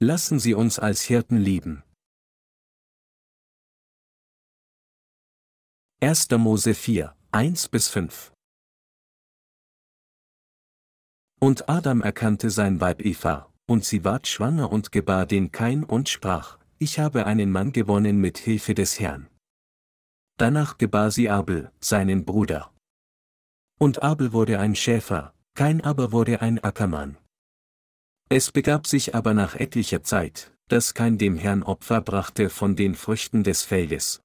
Lassen Sie uns als Hirten lieben. 1. Mose 4, 1 bis 5 Und Adam erkannte sein Weib Eva, und sie ward schwanger und gebar den Kain und sprach, ich habe einen Mann gewonnen mit Hilfe des Herrn. Danach gebar sie Abel, seinen Bruder. Und Abel wurde ein Schäfer, Kain aber wurde ein Ackermann. Es begab sich aber nach etlicher Zeit, dass kein dem Herrn Opfer brachte von den Früchten des Feldes.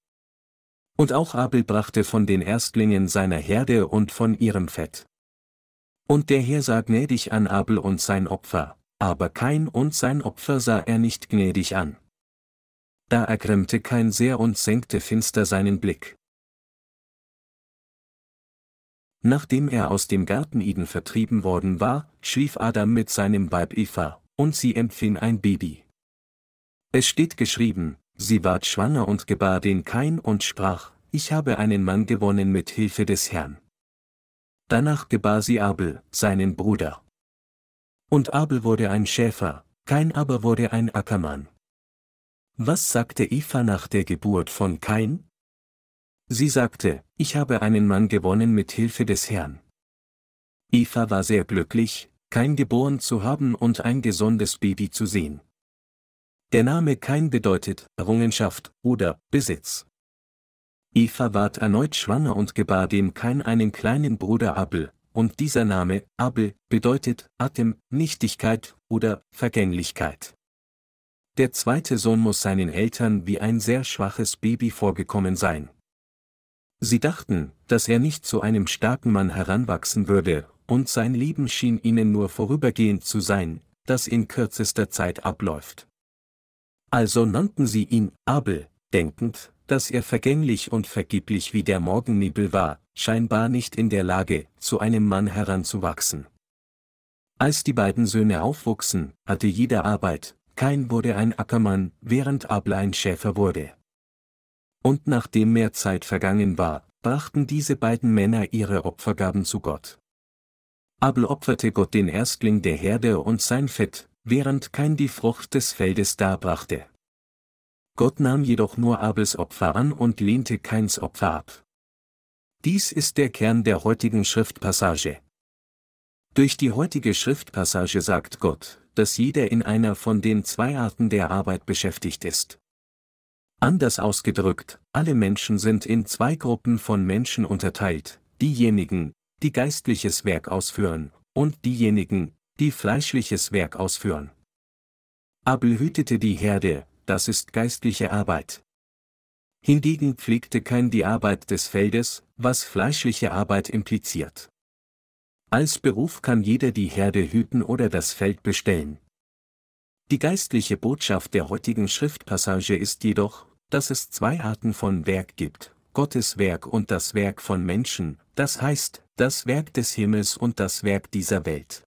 Und auch Abel brachte von den Erstlingen seiner Herde und von ihrem Fett. Und der Herr sah gnädig an Abel und sein Opfer, aber kein und sein Opfer sah er nicht gnädig an. Da ergrimmte kein sehr und senkte finster seinen Blick. Nachdem er aus dem Garten Eden vertrieben worden war, schlief Adam mit seinem Weib Eva, und sie empfing ein Baby. Es steht geschrieben, sie ward schwanger und gebar den Kain und sprach, ich habe einen Mann gewonnen mit Hilfe des Herrn. Danach gebar sie Abel, seinen Bruder. Und Abel wurde ein Schäfer, Kain aber wurde ein Ackermann. Was sagte Eva nach der Geburt von Kain? Sie sagte, ich habe einen Mann gewonnen mit Hilfe des Herrn. Eva war sehr glücklich, kein geboren zu haben und ein gesundes Baby zu sehen. Der Name Kain bedeutet Errungenschaft oder Besitz. Eva ward erneut schwanger und gebar dem Kain einen kleinen Bruder Abel, und dieser Name, Abel, bedeutet Atem, Nichtigkeit oder Vergänglichkeit. Der zweite Sohn muss seinen Eltern wie ein sehr schwaches Baby vorgekommen sein. Sie dachten, dass er nicht zu einem starken Mann heranwachsen würde, und sein Leben schien ihnen nur vorübergehend zu sein, das in kürzester Zeit abläuft. Also nannten sie ihn Abel, denkend, dass er vergänglich und vergeblich wie der Morgennebel war, scheinbar nicht in der Lage, zu einem Mann heranzuwachsen. Als die beiden Söhne aufwuchsen, hatte jeder Arbeit, kein wurde ein Ackermann, während Abel ein Schäfer wurde. Und nachdem mehr Zeit vergangen war, brachten diese beiden Männer ihre Opfergaben zu Gott. Abel opferte Gott den Erstling der Herde und sein Fett, während kein die Frucht des Feldes darbrachte. Gott nahm jedoch nur Abels Opfer an und lehnte keins Opfer ab. Dies ist der Kern der heutigen Schriftpassage. Durch die heutige Schriftpassage sagt Gott, dass jeder in einer von den zwei Arten der Arbeit beschäftigt ist. Anders ausgedrückt, alle Menschen sind in zwei Gruppen von Menschen unterteilt, diejenigen, die geistliches Werk ausführen, und diejenigen, die fleischliches Werk ausführen. Abel hütete die Herde, das ist geistliche Arbeit. Hingegen pflegte kein die Arbeit des Feldes, was fleischliche Arbeit impliziert. Als Beruf kann jeder die Herde hüten oder das Feld bestellen. Die geistliche Botschaft der heutigen Schriftpassage ist jedoch, dass es zwei Arten von Werk gibt, Gottes Werk und das Werk von Menschen, das heißt, das Werk des Himmels und das Werk dieser Welt.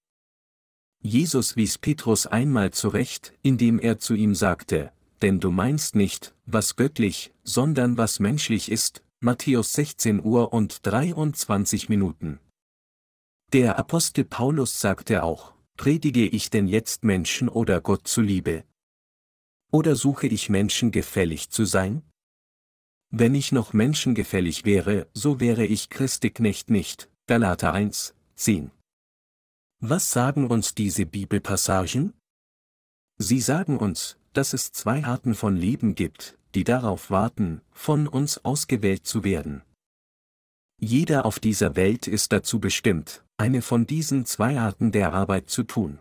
Jesus wies Petrus einmal zurecht, indem er zu ihm sagte, denn du meinst nicht, was göttlich, sondern was menschlich ist, Matthäus 16 Uhr und 23 Minuten. Der Apostel Paulus sagte auch, predige ich denn jetzt Menschen oder Gott zuliebe, oder suche ich Menschen gefällig zu sein? Wenn ich noch menschengefällig wäre, so wäre ich Christi Knecht nicht. Galater 1, 10. Was sagen uns diese Bibelpassagen? Sie sagen uns, dass es zwei Arten von Leben gibt, die darauf warten, von uns ausgewählt zu werden. Jeder auf dieser Welt ist dazu bestimmt, eine von diesen zwei Arten der Arbeit zu tun.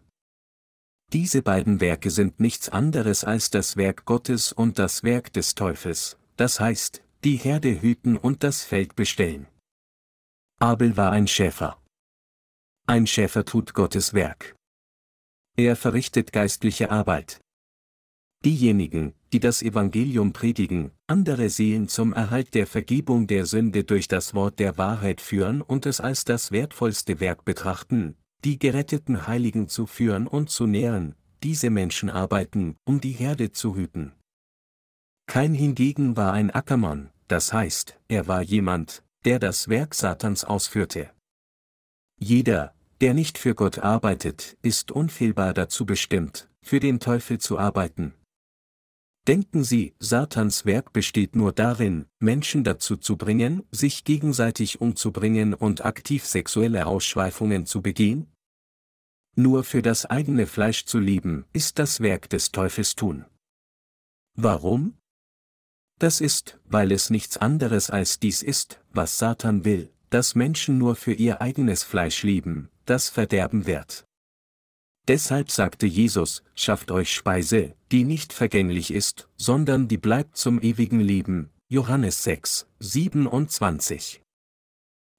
Diese beiden Werke sind nichts anderes als das Werk Gottes und das Werk des Teufels, das heißt, die Herde hüten und das Feld bestellen. Abel war ein Schäfer. Ein Schäfer tut Gottes Werk. Er verrichtet geistliche Arbeit. Diejenigen, die das Evangelium predigen, andere Seelen zum Erhalt der Vergebung der Sünde durch das Wort der Wahrheit führen und es als das wertvollste Werk betrachten, die geretteten Heiligen zu führen und zu nähren, diese Menschen arbeiten, um die Herde zu hüten. Kein hingegen war ein Ackermann, das heißt, er war jemand, der das Werk Satans ausführte. Jeder, der nicht für Gott arbeitet, ist unfehlbar dazu bestimmt, für den Teufel zu arbeiten. Denken Sie, Satans Werk besteht nur darin, Menschen dazu zu bringen, sich gegenseitig umzubringen und aktiv sexuelle Ausschweifungen zu begehen? Nur für das eigene Fleisch zu lieben, ist das Werk des Teufels tun. Warum? Das ist, weil es nichts anderes als dies ist, was Satan will, dass Menschen nur für ihr eigenes Fleisch lieben, das verderben wird. Deshalb sagte Jesus, schafft euch Speise, die nicht vergänglich ist, sondern die bleibt zum ewigen Leben. Johannes 6, 27.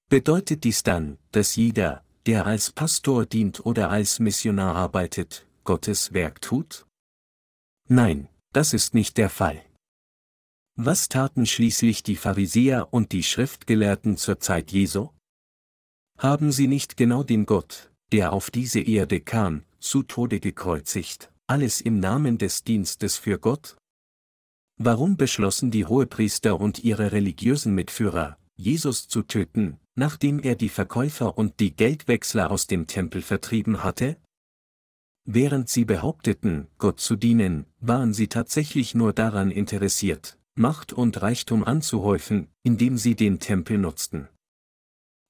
Bedeutet dies dann, dass jeder, der als Pastor dient oder als Missionar arbeitet, Gottes Werk tut? Nein, das ist nicht der Fall. Was taten schließlich die Pharisäer und die Schriftgelehrten zur Zeit Jesu? Haben sie nicht genau den Gott, der auf diese Erde kam, zu Tode gekreuzigt, alles im Namen des Dienstes für Gott? Warum beschlossen die Hohepriester und ihre religiösen Mitführer, Jesus zu töten, nachdem er die Verkäufer und die Geldwechsler aus dem Tempel vertrieben hatte? Während sie behaupteten, Gott zu dienen, waren sie tatsächlich nur daran interessiert, Macht und Reichtum anzuhäufen, indem sie den Tempel nutzten.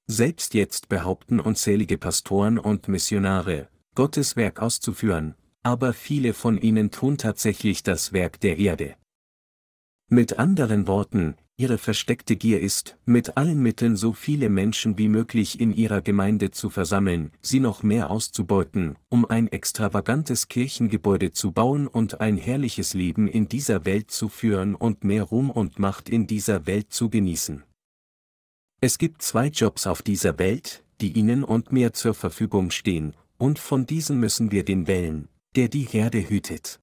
Selbst jetzt behaupten unzählige Pastoren und Missionare, Gottes Werk auszuführen, aber viele von ihnen tun tatsächlich das Werk der Erde. Mit anderen Worten, ihre versteckte Gier ist, mit allen Mitteln so viele Menschen wie möglich in ihrer Gemeinde zu versammeln, sie noch mehr auszubeuten, um ein extravagantes Kirchengebäude zu bauen und ein herrliches Leben in dieser Welt zu führen und mehr Ruhm und Macht in dieser Welt zu genießen. Es gibt zwei Jobs auf dieser Welt, die ihnen und mir zur Verfügung stehen, und von diesen müssen wir den wählen, der die Herde hütet.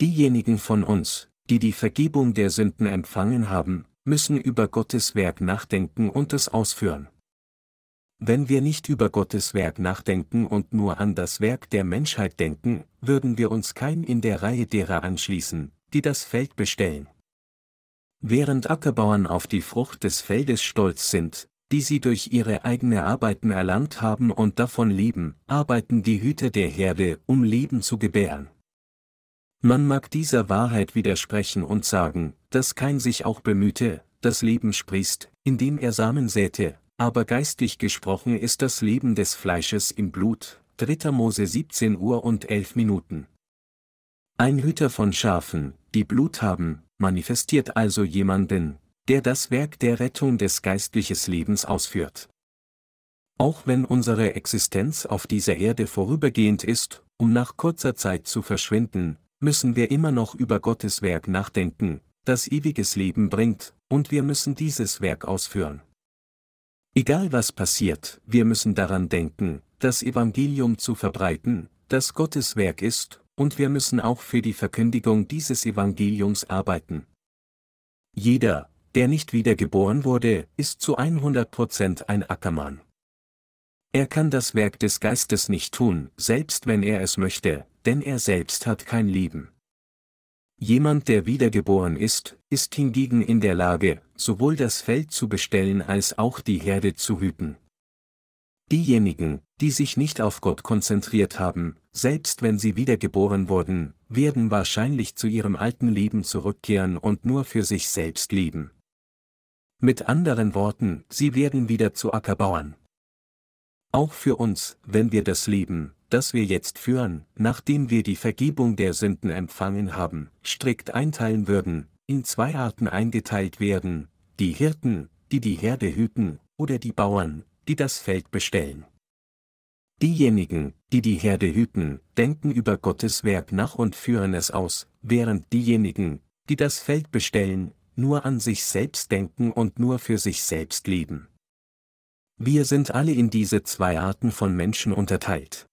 Diejenigen von uns, die die Vergebung der Sünden empfangen haben, müssen über Gottes Werk nachdenken und es ausführen. Wenn wir nicht über Gottes Werk nachdenken und nur an das Werk der Menschheit denken, würden wir uns kein in der Reihe derer anschließen, die das Feld bestellen. Während Ackerbauern auf die Frucht des Feldes stolz sind, die sie durch ihre eigene Arbeiten erlangt haben und davon leben, arbeiten die Hüter der Herde, um Leben zu gebären. Man mag dieser Wahrheit widersprechen und sagen, dass kein sich auch bemühte, das Leben sprießt, indem er Samen säte, aber geistlich gesprochen ist das Leben des Fleisches im Blut, 3. Mose 17 Uhr und 11 Minuten. Ein Hüter von Schafen, die Blut haben, manifestiert also jemanden, der das Werk der Rettung des geistliches Lebens ausführt. Auch wenn unsere Existenz auf dieser Erde vorübergehend ist, um nach kurzer Zeit zu verschwinden, müssen wir immer noch über Gottes Werk nachdenken, das ewiges Leben bringt, und wir müssen dieses Werk ausführen. Egal was passiert, wir müssen daran denken, das Evangelium zu verbreiten, das Gottes Werk ist, und wir müssen auch für die Verkündigung dieses Evangeliums arbeiten. Jeder, der nicht wiedergeboren wurde, ist zu 100% ein Ackermann. Er kann das Werk des Geistes nicht tun, selbst wenn er es möchte, denn er selbst hat kein Leben. Jemand, der wiedergeboren ist, ist hingegen in der Lage, sowohl das Feld zu bestellen als auch die Herde zu hüten. Diejenigen, die sich nicht auf Gott konzentriert haben, selbst wenn sie wiedergeboren wurden, werden wahrscheinlich zu ihrem alten Leben zurückkehren und nur für sich selbst leben. Mit anderen Worten, sie werden wieder zu Ackerbauern. Auch für uns, wenn wir das Leben, das wir jetzt führen, nachdem wir die Vergebung der Sünden empfangen haben, strikt einteilen würden, in zwei Arten eingeteilt werden, die Hirten, die die Herde hüten, oder die Bauern, die das Feld bestellen. Diejenigen, die die Herde hüten, denken über Gottes Werk nach und führen es aus, während diejenigen, die das Feld bestellen, nur an sich selbst denken und nur für sich selbst leben. Wir sind alle in diese zwei Arten von Menschen unterteilt.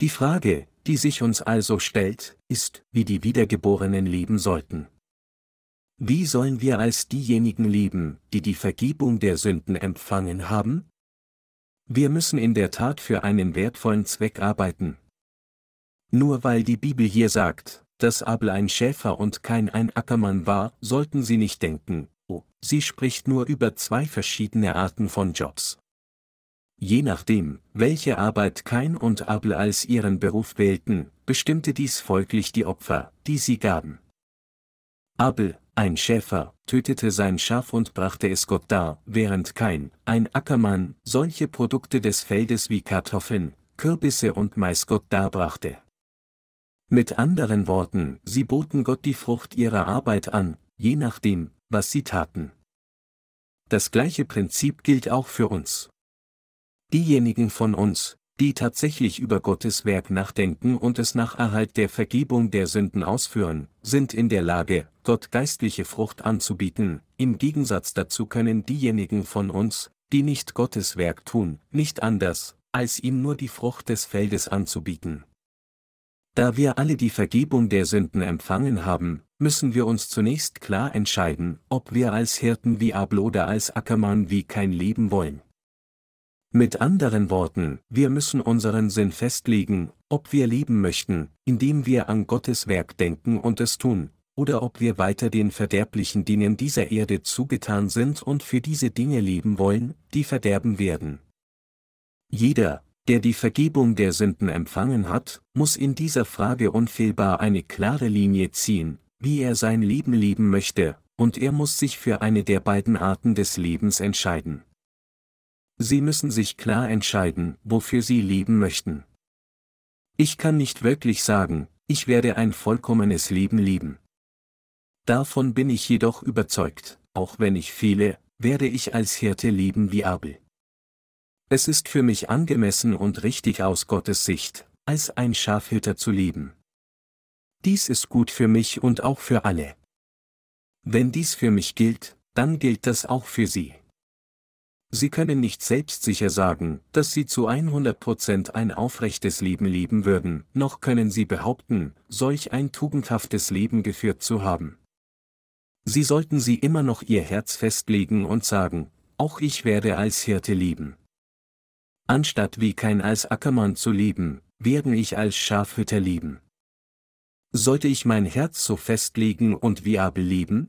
Die Frage, die sich uns also stellt, ist, wie die Wiedergeborenen leben sollten. Wie sollen wir als diejenigen leben, die die Vergebung der Sünden empfangen haben? Wir müssen in der Tat für einen wertvollen Zweck arbeiten. Nur weil die Bibel hier sagt, dass Abel ein Schäfer und kein ein Ackermann war, sollten Sie nicht denken, oh, sie spricht nur über zwei verschiedene Arten von Jobs. je nachdem, welche Arbeit Kain und Abel als ihren Beruf wählten, bestimmte dies folglich die Opfer, die sie gaben. Abel, ein Schäfer, tötete sein Schaf und brachte es Gott dar, während Kain, ein Ackermann, solche Produkte des Feldes wie Kartoffeln, Kürbisse und Mais Gott darbrachte. Mit anderen Worten, sie boten Gott die Frucht ihrer Arbeit an, je nachdem, was sie taten. Das gleiche Prinzip gilt auch für uns. Diejenigen von uns, die tatsächlich über Gottes Werk nachdenken und es nach Erhalt der Vergebung der Sünden ausführen, sind in der Lage, Gott geistliche Frucht anzubieten, im Gegensatz dazu können diejenigen von uns, die nicht Gottes Werk tun, nicht anders, als ihm nur die Frucht des Feldes anzubieten. Da wir alle die Vergebung der Sünden empfangen haben, müssen wir uns zunächst klar entscheiden, ob wir als Hirten wie Abel oder als Ackermann wie kein Leben wollen. Mit anderen Worten, wir müssen unseren Sinn festlegen, ob wir leben möchten, indem wir an Gottes Werk denken und es tun, oder ob wir weiter den verderblichen Dingen dieser Erde zugetan sind und für diese Dinge leben wollen, die verderben werden. Jeder, der die Vergebung der Sünden empfangen hat, muss in dieser Frage unfehlbar eine klare Linie ziehen, wie er sein Leben leben möchte, und er muss sich für eine der beiden Arten des Lebens entscheiden. Sie müssen sich klar entscheiden, wofür Sie leben möchten. Ich kann nicht wirklich sagen, ich werde ein vollkommenes Leben leben. Davon bin ich jedoch überzeugt, auch wenn ich fehle, werde ich als Hirte leben wie Abel. Es ist für mich angemessen und richtig aus Gottes Sicht, als ein Schafhüter zu leben. Dies ist gut für mich und auch für alle. Wenn dies für mich gilt, dann gilt das auch für Sie. Sie können nicht selbstsicher sagen, dass Sie zu 100% ein aufrechtes Leben leben würden, noch können Sie behaupten, solch ein tugendhaftes Leben geführt zu haben. Sie sollten Sie immer noch Ihr Herz festlegen und sagen, auch ich werde als Hirte leben. Anstatt wie kein als Ackermann zu leben, werde ich als Schafhüter leben. Sollte ich mein Herz so festlegen und wie Abel leben?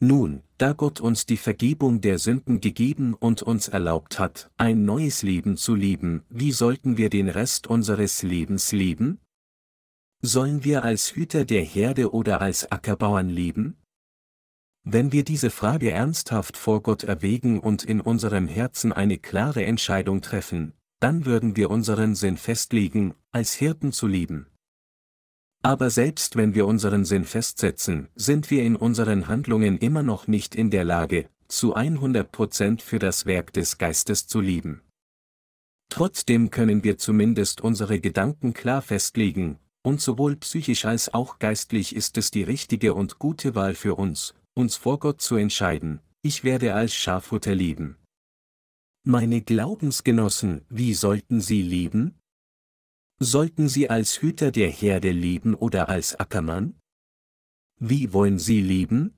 Nun, da Gott uns die Vergebung der Sünden gegeben und uns erlaubt hat, ein neues Leben zu leben, wie sollten wir den Rest unseres Lebens leben? Sollen wir als Hüter der Herde oder als Ackerbauern leben? Wenn wir diese Frage ernsthaft vor Gott erwägen und in unserem Herzen eine klare Entscheidung treffen, dann würden wir unseren Sinn festlegen, als Hirten zu leben. Aber selbst wenn wir unseren Sinn festsetzen, sind wir in unseren Handlungen immer noch nicht in der Lage, zu 100% für das Werk des Geistes zu lieben. Trotzdem können wir zumindest unsere Gedanken klar festlegen, und sowohl psychisch als auch geistlich ist es die richtige und gute Wahl für uns, uns vor Gott zu entscheiden, ich werde als Schafhutter leben. Meine Glaubensgenossen, wie sollten sie leben? Sollten sie als Hüter der Herde leben oder als Ackermann? Wie wollen sie leben?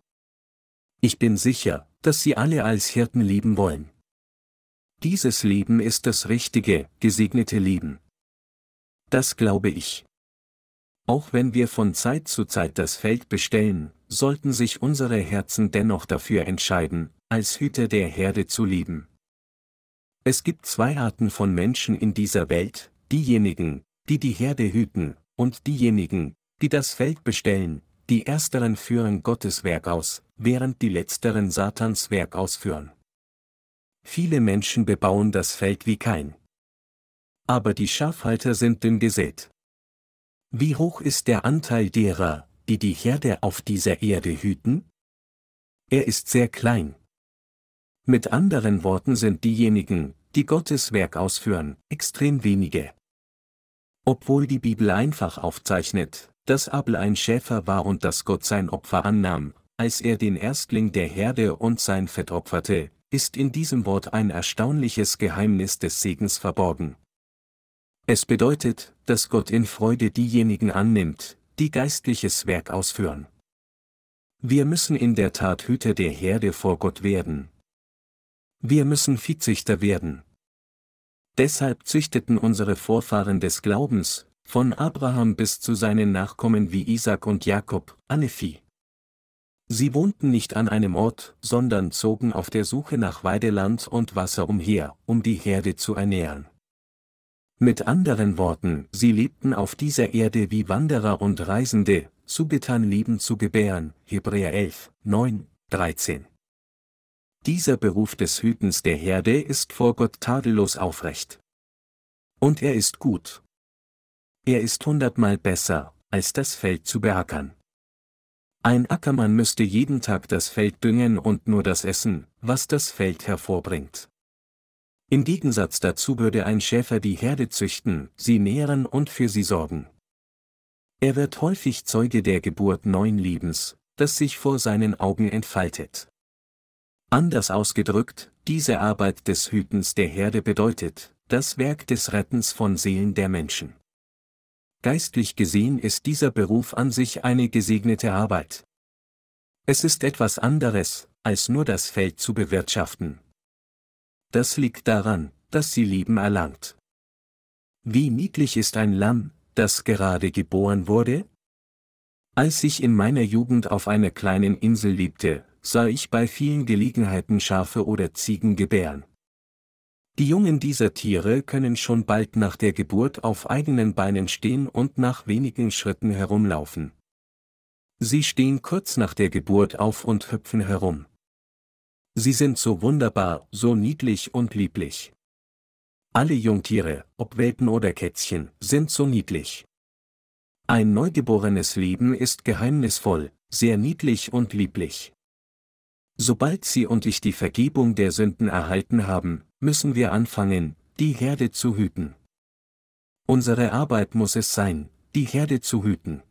Ich bin sicher, dass sie alle als Hirten leben wollen. Dieses Leben ist das richtige, gesegnete Leben. Das glaube ich. Auch wenn wir von Zeit zu Zeit das Feld bestellen, sollten sich unsere Herzen dennoch dafür entscheiden, als Hüter der Herde zu leben. Es gibt zwei Arten von Menschen in dieser Welt, diejenigen, die die Herde hüten, und diejenigen, die das Feld bestellen, die ersteren führen Gottes Werk aus, während die letzteren Satans Werk ausführen. Viele Menschen bebauen das Feld wie kein. Aber die Schafhalter sind dünn gesät. Wie hoch ist der Anteil derer, die die Herde auf dieser Erde hüten? Er ist sehr klein. Mit anderen Worten sind diejenigen, die Gottes Werk ausführen, extrem wenige. Obwohl die Bibel einfach aufzeichnet, dass Abel ein Schäfer war und dass Gott sein Opfer annahm, als er den Erstling der Herde und sein Fett opferte, ist in diesem Wort ein erstaunliches Geheimnis des Segens verborgen. Es bedeutet, dass Gott in Freude diejenigen annimmt, die geistliches Werk ausführen. Wir müssen in der Tat Hüter der Herde vor Gott werden. Wir müssen Viehzüchter werden. Deshalb züchteten unsere Vorfahren des Glaubens, von Abraham bis zu seinen Nachkommen wie Isaac und Jakob, Anefi. Sie wohnten nicht an einem Ort, sondern zogen auf der Suche nach Weideland und Wasser umher, um die Herde zu ernähren. Mit anderen Worten, sie lebten auf dieser Erde wie Wanderer und Reisende, zugetan Leben zu gebären, Hebräer 11, 9, 13. Dieser Beruf des Hütens der Herde ist vor Gott tadellos aufrecht. Und er ist gut. Er ist hundertmal besser, als das Feld zu beackern. Ein Ackermann müsste jeden Tag das Feld düngen und nur das essen, was das Feld hervorbringt. Im Gegensatz dazu würde ein Schäfer die Herde züchten, sie nähren und für sie sorgen. Er wird häufig Zeuge der Geburt neuen Lebens, das sich vor seinen Augen entfaltet. Anders ausgedrückt, diese Arbeit des Hütens der Herde bedeutet, das Werk des Rettens von Seelen der Menschen. Geistlich gesehen ist dieser Beruf an sich eine gesegnete Arbeit. Es ist etwas anderes, als nur das Feld zu bewirtschaften. Das liegt daran, dass sie Leben erlangt. Wie niedlich ist ein Lamm, das gerade geboren wurde? Als ich in meiner Jugend auf einer kleinen Insel lebte, sah ich bei vielen Gelegenheiten Schafe oder Ziegen gebären. Die Jungen dieser Tiere können schon bald nach der Geburt auf eigenen Beinen stehen und nach wenigen Schritten herumlaufen. Sie stehen kurz nach der Geburt auf und hüpfen herum. Sie sind so wunderbar, so niedlich und lieblich. Alle Jungtiere, ob Welpen oder Kätzchen, sind so niedlich. Ein neugeborenes Leben ist geheimnisvoll, sehr niedlich und lieblich. Sobald Sie und ich die Vergebung der Sünden erhalten haben, müssen wir anfangen, die Herde zu hüten. Unsere Arbeit muss es sein, die Herde zu hüten.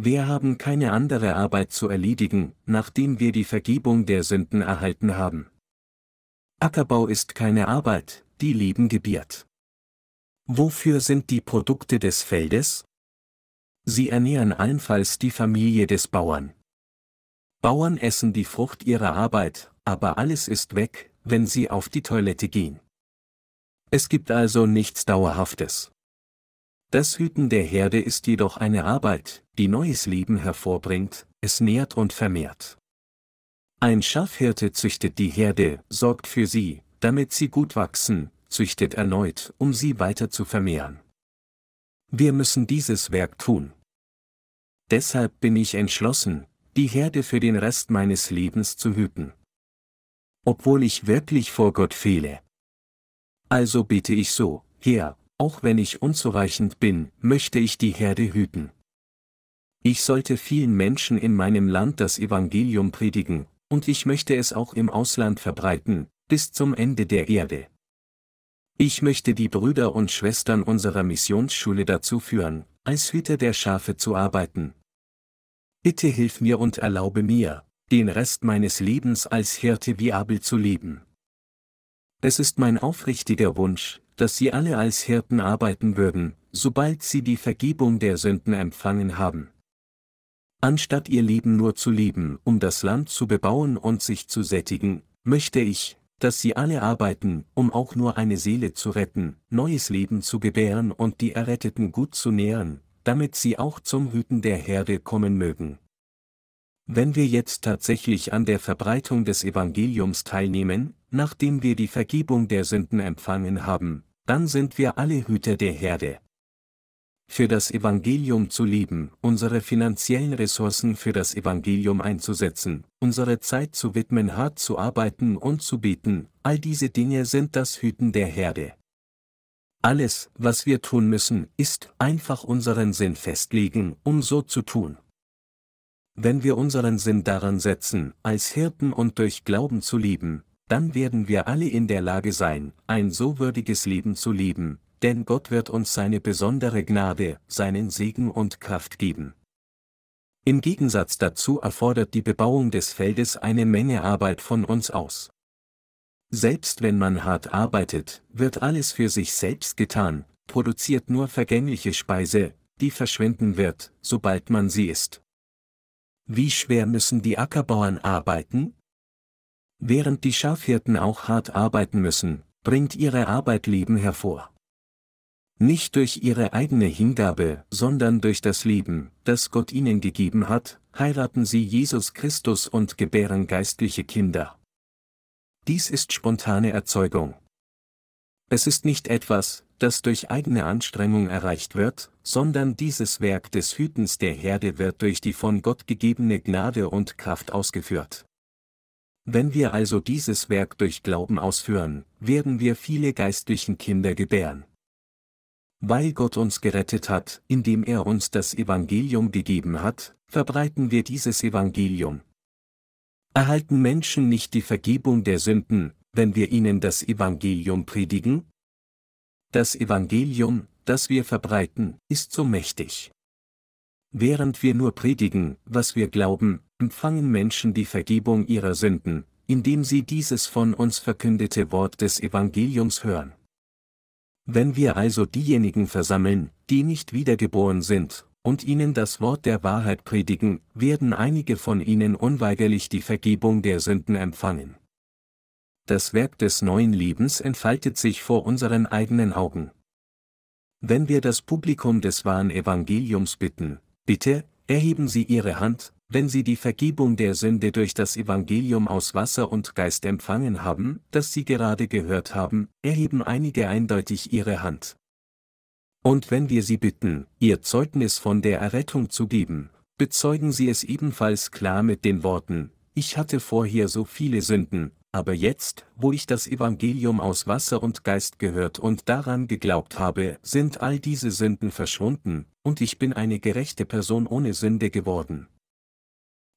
Wir haben keine andere Arbeit zu erledigen, nachdem wir die Vergebung der Sünden erhalten haben. Ackerbau ist keine Arbeit, die Leben gebiert. Wofür sind die Produkte des Feldes? Sie ernähren allenfalls die Familie des Bauern. Bauern essen die Frucht ihrer Arbeit, aber alles ist weg, wenn sie auf die Toilette gehen. Es gibt also nichts Dauerhaftes. Das Hüten der Herde ist jedoch eine Arbeit, die neues Leben hervorbringt, es nährt und vermehrt. Ein Schafhirte züchtet die Herde, sorgt für sie, damit sie gut wachsen, züchtet erneut, um sie weiter zu vermehren. Wir müssen dieses Werk tun. Deshalb bin ich entschlossen, die Herde für den Rest meines Lebens zu hüten obwohl ich wirklich vor Gott fehle. Also bete ich so, Herr, auch wenn ich unzureichend bin, möchte ich die Herde hüten. Ich sollte vielen Menschen in meinem Land das Evangelium predigen, und ich möchte es auch im Ausland verbreiten, bis zum Ende der Erde. Ich möchte die Brüder und Schwestern unserer Missionsschule dazu führen, als Hüter der Schafe zu arbeiten. Bitte hilf mir und erlaube mir, den Rest meines Lebens als Hirte wie Abel zu leben. Es ist mein aufrichtiger Wunsch, dass Sie alle als Hirten arbeiten würden, sobald Sie die Vergebung der Sünden empfangen haben. Anstatt Ihr Leben nur zu leben, um das Land zu bebauen und sich zu sättigen, möchte ich, dass Sie alle arbeiten, um auch nur eine Seele zu retten, neues Leben zu gebären und die Erretteten gut zu nähren, damit sie auch zum Hüten der Herde kommen mögen. Wenn wir jetzt tatsächlich an der Verbreitung des Evangeliums teilnehmen, nachdem wir die Vergebung der Sünden empfangen haben, dann sind wir alle Hüter der Herde. Für das Evangelium zu leben, unsere finanziellen Ressourcen für das Evangelium einzusetzen, unsere Zeit zu widmen, hart zu arbeiten und zu beten, all diese Dinge sind das Hüten der Herde. Alles, was wir tun müssen, ist einfach unseren Sinn festlegen, um so zu tun. Wenn wir unseren Sinn daran setzen, als Hirten und durch Glauben zu leben, dann werden wir alle in der Lage sein, ein so würdiges Leben zu leben, denn Gott wird uns seine besondere Gnade, seinen Segen und Kraft geben. Im Gegensatz dazu erfordert die Bebauung des Feldes eine Menge Arbeit von uns aus. Selbst wenn man hart arbeitet, wird alles für sich selbst getan, produziert nur vergängliche Speise, die verschwinden wird, sobald man sie isst. Wie schwer müssen die Ackerbauern arbeiten? Während die Schafhirten auch hart arbeiten müssen, bringt ihre Arbeit Leben hervor. Nicht durch ihre eigene Hingabe, sondern durch das Leben, das Gott ihnen gegeben hat, heiraten sie Jesus Christus und gebären geistliche Kinder. Dies ist spontane Erzeugung. Es ist nicht etwas, das durch eigene Anstrengung erreicht wird, sondern dieses Werk des Hütens der Herde wird durch die von Gott gegebene Gnade und Kraft ausgeführt. Wenn wir also dieses Werk durch Glauben ausführen, werden wir viele geistlichen Kinder gebären. Weil Gott uns gerettet hat, indem er uns das Evangelium gegeben hat, verbreiten wir dieses Evangelium. Erhalten Menschen nicht die Vergebung der Sünden, wenn wir ihnen das Evangelium predigen? Das Evangelium, das wir verbreiten, ist so mächtig. Während wir nur predigen, was wir glauben, empfangen Menschen die Vergebung ihrer Sünden, indem sie dieses von uns verkündete Wort des Evangeliums hören. Wenn wir also diejenigen versammeln, die nicht wiedergeboren sind, und ihnen das Wort der Wahrheit predigen, werden einige von ihnen unweigerlich die Vergebung der Sünden empfangen. Das Werk des neuen Lebens entfaltet sich vor unseren eigenen Augen. Wenn wir das Publikum des wahren Evangeliums bitten, bitte, erheben Sie Ihre Hand, wenn Sie die Vergebung der Sünde durch das Evangelium aus Wasser und Geist empfangen haben, das Sie gerade gehört haben, erheben einige eindeutig ihre Hand. Und wenn wir Sie bitten, Ihr Zeugnis von der Errettung zu geben, bezeugen Sie es ebenfalls klar mit den Worten, ich hatte vorher so viele Sünden, aber jetzt, wo ich das Evangelium aus Wasser und Geist gehört und daran geglaubt habe, sind all diese Sünden verschwunden, und ich bin eine gerechte Person ohne Sünde geworden.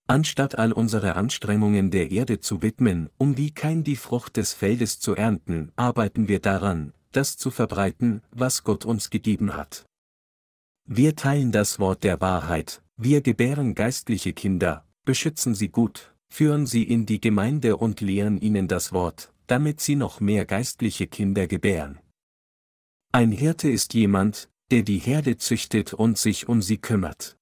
Anstatt all unsere Anstrengungen der Erde zu widmen, um wie kein die Frucht des Feldes zu ernten, arbeiten wir daran, das zu verbreiten, was Gott uns gegeben hat. Wir teilen das Wort der Wahrheit, wir gebären geistliche Kinder, beschützen sie gut, führen sie in die Gemeinde und lehren ihnen das Wort, damit sie noch mehr geistliche Kinder gebären. Ein Hirte ist jemand, der die Herde züchtet und sich um sie kümmert.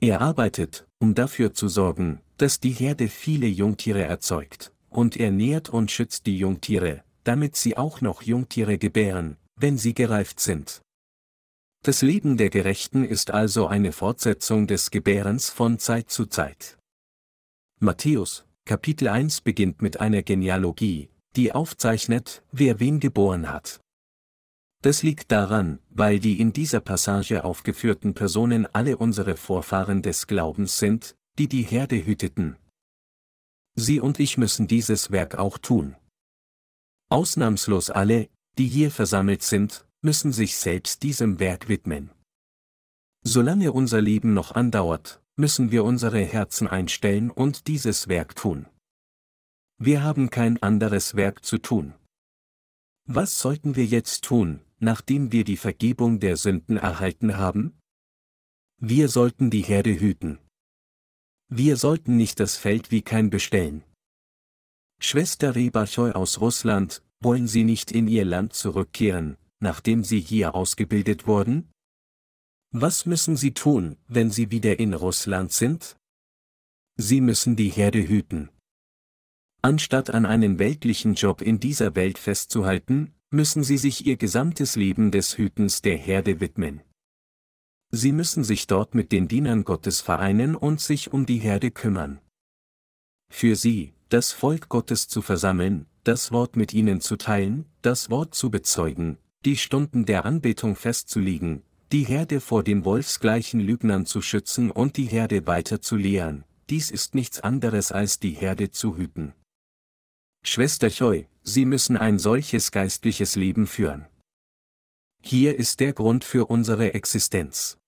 Er arbeitet, um dafür zu sorgen, dass die Herde viele Jungtiere erzeugt, und er nährt und schützt die Jungtiere, damit sie auch noch Jungtiere gebären, wenn sie gereift sind. Das Leben der Gerechten ist also eine Fortsetzung des Gebärens von Zeit zu Zeit. Matthäus, Kapitel 1 beginnt mit einer Genealogie, die aufzeichnet, wer wen geboren hat. Das liegt daran, weil die in dieser Passage aufgeführten Personen alle unsere Vorfahren des Glaubens sind, die die Herde hüteten. Sie und ich müssen dieses Werk auch tun. Ausnahmslos alle, die hier versammelt sind, müssen sich selbst diesem Werk widmen. Solange unser Leben noch andauert, müssen wir unsere Herzen einstellen und dieses Werk tun. Wir haben kein anderes Werk zu tun. Was sollten wir jetzt tun, nachdem wir die Vergebung der Sünden erhalten haben? Wir sollten die Herde hüten. Wir sollten nicht das Feld wie kein bestellen. Schwester Rebachoi aus Russland, wollen Sie nicht in Ihr Land zurückkehren, nachdem Sie hier ausgebildet wurden? Was müssen Sie tun, wenn Sie wieder in Russland sind? Sie müssen die Herde hüten. Anstatt an einen weltlichen Job in dieser Welt festzuhalten, müssen sie sich ihr gesamtes Leben des Hütens der Herde widmen. Sie müssen sich dort mit den Dienern Gottes vereinen und sich um die Herde kümmern. Für sie, das Volk Gottes zu versammeln, das Wort mit ihnen zu teilen, das Wort zu bezeugen, die Stunden der Anbetung festzulegen, die Herde vor den wolfsgleichen Lügnern zu schützen und die Herde weiter zu lehren, dies ist nichts anderes als die Herde zu hüten. Schwester Choi, Sie müssen ein solches geistliches Leben führen. Hier ist der Grund für unsere Existenz.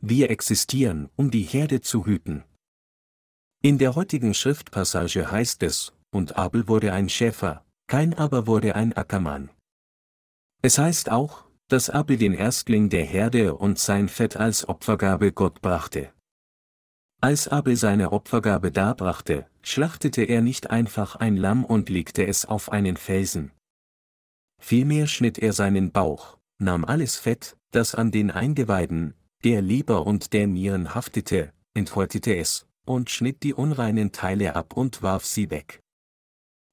Wir existieren, um die Herde zu hüten. In der heutigen Schriftpassage heißt es, und Abel wurde ein Schäfer, kein aber wurde ein Ackermann. Es heißt auch, dass Abel den Erstling der Herde und sein Fett als Opfergabe Gott brachte. Als Abel seine Opfergabe darbrachte, schlachtete er nicht einfach ein Lamm und legte es auf einen Felsen. Vielmehr schnitt er seinen Bauch, nahm alles Fett, das an den Eingeweiden, der Leber und der Nieren haftete, enthäutete es, und schnitt die unreinen Teile ab und warf sie weg.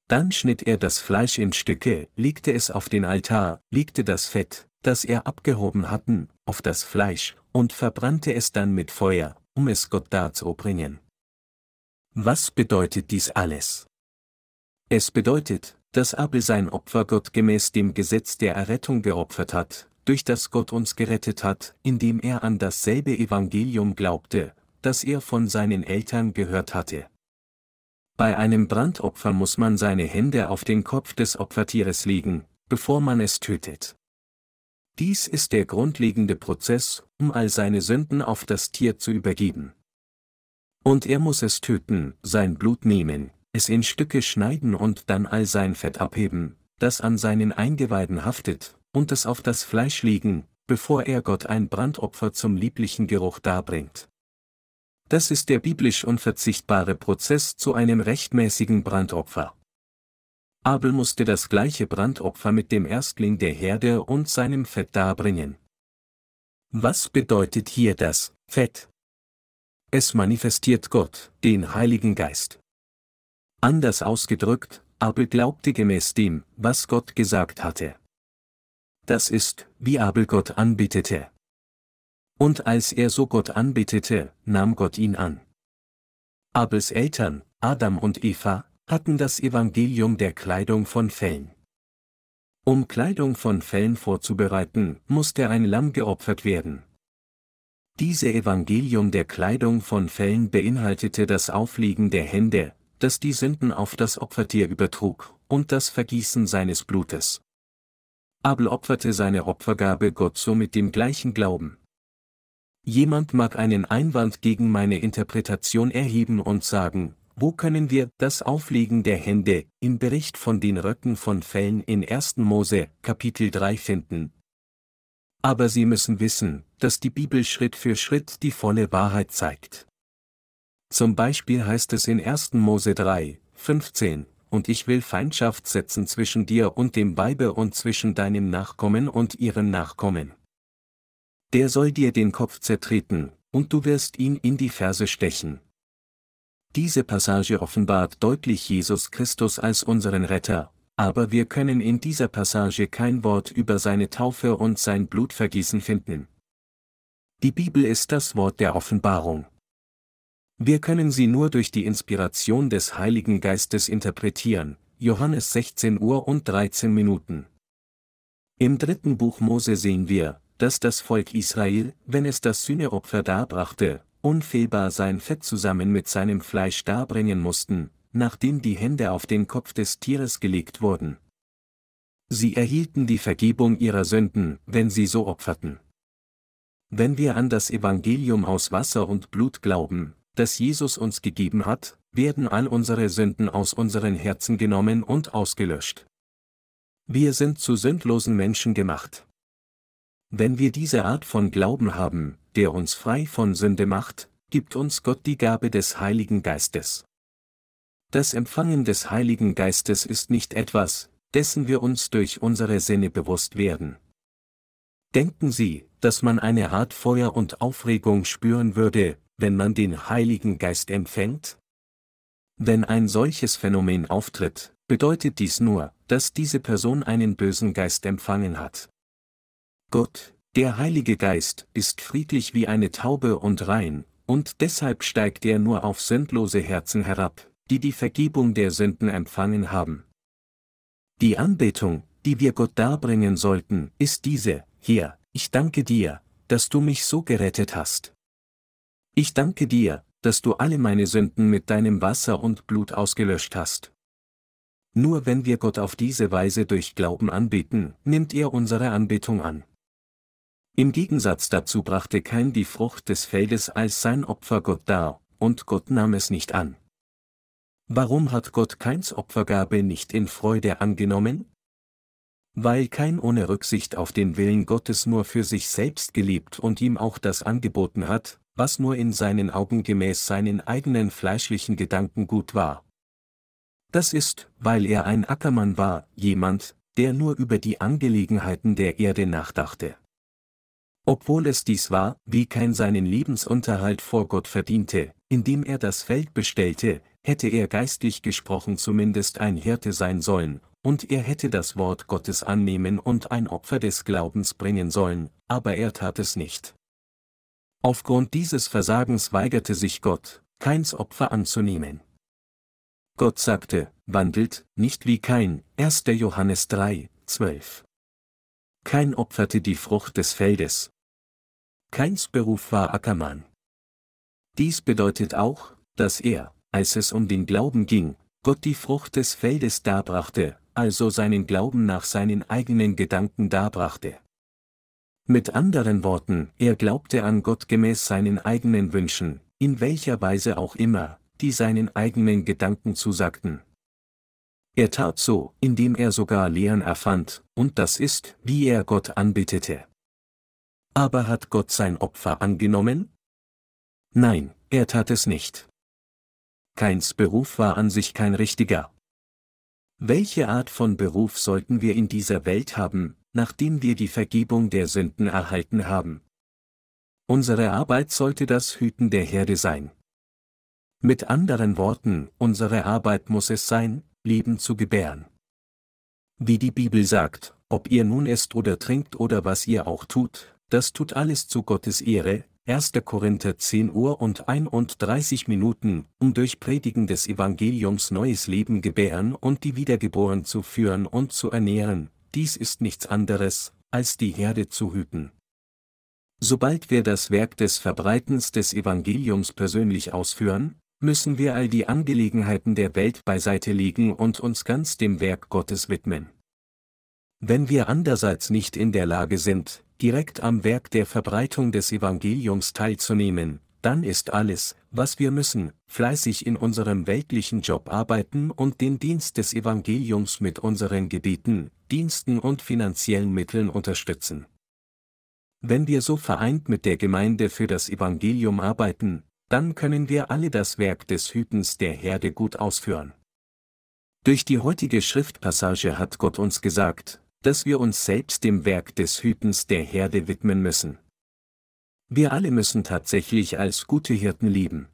Dann schnitt er das Fleisch in Stücke, legte es auf den Altar, legte das Fett, das er abgehoben hatten, auf das Fleisch, und verbrannte es dann mit Feuer, um es Gott darzubringen. Was bedeutet dies alles? Es bedeutet, dass Abel sein Opfer Gott gemäß dem Gesetz der Errettung geopfert hat, durch das Gott uns gerettet hat, indem er an dasselbe Evangelium glaubte, das er von seinen Eltern gehört hatte. Bei einem Brandopfer muss man seine Hände auf den Kopf des Opfertieres legen, bevor man es tötet. Dies ist der grundlegende Prozess, um all seine Sünden auf das Tier zu übergeben. Und er muss es töten, sein Blut nehmen, es in Stücke schneiden und dann all sein Fett abheben, das an seinen Eingeweiden haftet, und es auf das Fleisch legen, bevor er Gott ein Brandopfer zum lieblichen Geruch darbringt. Das ist der biblisch unverzichtbare Prozess zu einem rechtmäßigen Brandopfer. Abel musste das gleiche Brandopfer mit dem Erstling der Herde und seinem Fett darbringen. Was bedeutet hier das Fett? Es manifestiert Gott, den Heiligen Geist. Anders ausgedrückt, Abel glaubte gemäß dem, was Gott gesagt hatte. Das ist, wie Abel Gott anbetete. Und als er so Gott anbetete, nahm Gott ihn an. Abels Eltern, Adam und Eva, hatten das Evangelium der Kleidung von Fellen. Um Kleidung von Fellen vorzubereiten, musste ein Lamm geopfert werden. Diese Evangelium der Kleidung von Fellen beinhaltete das Auflegen der Hände, das die Sünden auf das Opfertier übertrug, und das Vergießen seines Blutes. Abel opferte seine Opfergabe Gott so mit dem gleichen Glauben. Jemand mag einen Einwand gegen meine Interpretation erheben und sagen, wo können wir das Auflegen der Hände im Bericht von den Röcken von Fällen in 1. Mose, Kapitel 3 finden? Aber Sie müssen wissen, dass die Bibel Schritt für Schritt die volle Wahrheit zeigt. Zum Beispiel heißt es in 1. Mose 3, 15, und ich will Feindschaft setzen zwischen dir und dem Weibe und zwischen deinem Nachkommen und ihrem Nachkommen. Der soll dir den Kopf zertreten, und du wirst ihn in die Ferse stechen. Diese Passage offenbart deutlich Jesus Christus als unseren Retter, aber wir können in dieser Passage kein Wort über seine Taufe und sein Blutvergießen finden. Die Bibel ist das Wort der Offenbarung. Wir können sie nur durch die Inspiration des Heiligen Geistes interpretieren, Johannes 16 Uhr und 13 Minuten. Im dritten Buch Mose sehen wir, dass das Volk Israel, wenn es das Sühneopfer darbrachte, unfehlbar sein Fett zusammen mit seinem Fleisch darbringen mussten, nachdem die Hände auf den Kopf des Tieres gelegt wurden. Sie erhielten die Vergebung ihrer Sünden, wenn sie so opferten. Wenn wir an das Evangelium aus Wasser und Blut glauben, das Jesus uns gegeben hat, werden all unsere Sünden aus unseren Herzen genommen und ausgelöscht. Wir sind zu sündlosen Menschen gemacht. Wenn wir diese Art von Glauben haben, der uns frei von Sünde macht, gibt uns Gott die Gabe des Heiligen Geistes. Das Empfangen des Heiligen Geistes ist nicht etwas, dessen wir uns durch unsere Sinne bewusst werden. Denken Sie, dass man eine Art Feuer und Aufregung spüren würde, wenn man den Heiligen Geist empfängt? Wenn ein solches Phänomen auftritt, bedeutet dies nur, dass diese Person einen bösen Geist empfangen hat. Gott, der Heilige Geist, ist friedlich wie eine Taube und rein, und deshalb steigt er nur auf sündlose Herzen herab, die die Vergebung der Sünden empfangen haben. Die Anbetung, die wir Gott darbringen sollten, ist diese, hier, ich danke dir, dass du mich so gerettet hast. Ich danke dir, dass du alle meine Sünden mit deinem Wasser und Blut ausgelöscht hast. Nur wenn wir Gott auf diese Weise durch Glauben anbeten, nimmt er unsere Anbetung an. Im Gegensatz dazu brachte Kain die Frucht des Feldes als sein Opfer Gott dar, und Gott nahm es nicht an. Warum hat Gott Kains Opfergabe nicht in Freude angenommen? Weil Kain ohne Rücksicht auf den Willen Gottes nur für sich selbst gelebt und ihm auch das angeboten hat, was nur in seinen Augen gemäß seinen eigenen fleischlichen Gedanken gut war. Das ist, weil er ein Ackermann war, jemand, der nur über die Angelegenheiten der Erde nachdachte. Obwohl es dies war, wie kein seinen Lebensunterhalt vor Gott verdiente, indem er das Feld bestellte, hätte er geistlich gesprochen zumindest ein Hirte sein sollen, und er hätte das Wort Gottes annehmen und ein Opfer des Glaubens bringen sollen, aber er tat es nicht. Aufgrund dieses Versagens weigerte sich Gott, keins Opfer anzunehmen. Gott sagte, wandelt, nicht wie kein, 1. Johannes 3, 12. Kein opferte die Frucht des Feldes. Keins Beruf war Ackermann. Dies bedeutet auch, dass er, als es um den Glauben ging, Gott die Frucht des Feldes darbrachte, also seinen Glauben nach seinen eigenen Gedanken darbrachte. Mit anderen Worten, er glaubte an Gott gemäß seinen eigenen Wünschen, in welcher Weise auch immer, die seinen eigenen Gedanken zusagten. Er tat so, indem er sogar Lehren erfand, und das ist, wie er Gott anbetete. Aber hat Gott sein Opfer angenommen? Nein, er tat es nicht. Keins Beruf war an sich kein richtiger. Welche Art von Beruf sollten wir in dieser Welt haben, nachdem wir die Vergebung der Sünden erhalten haben? Unsere Arbeit sollte das Hüten der Herde sein. Mit anderen Worten, unsere Arbeit muss es sein, Leben zu gebären. Wie die Bibel sagt, ob ihr nun esst oder trinkt oder was ihr auch tut, das tut alles zu Gottes Ehre, 1. Korinther 10 Uhr und 31 Minuten, um durch Predigen des Evangeliums neues Leben gebären und die Wiedergeboren zu führen und zu ernähren, dies ist nichts anderes, als die Herde zu hüten. Sobald wir das Werk des Verbreitens des Evangeliums persönlich ausführen, müssen wir all die Angelegenheiten der Welt beiseite legen und uns ganz dem Werk Gottes widmen. Wenn wir andererseits nicht in der Lage sind, direkt am Werk der Verbreitung des Evangeliums teilzunehmen, dann ist alles, was wir müssen, fleißig in unserem weltlichen Job arbeiten und den Dienst des Evangeliums mit unseren Gebeten, Diensten und finanziellen Mitteln unterstützen. Wenn wir so vereint mit der Gemeinde für das Evangelium arbeiten, dann können wir alle das Werk des Hütens der Herde gut ausführen. Durch die heutige Schriftpassage hat Gott uns gesagt, dass wir uns selbst dem Werk des Hütens der Herde widmen müssen. Wir alle müssen tatsächlich als gute Hirten leben.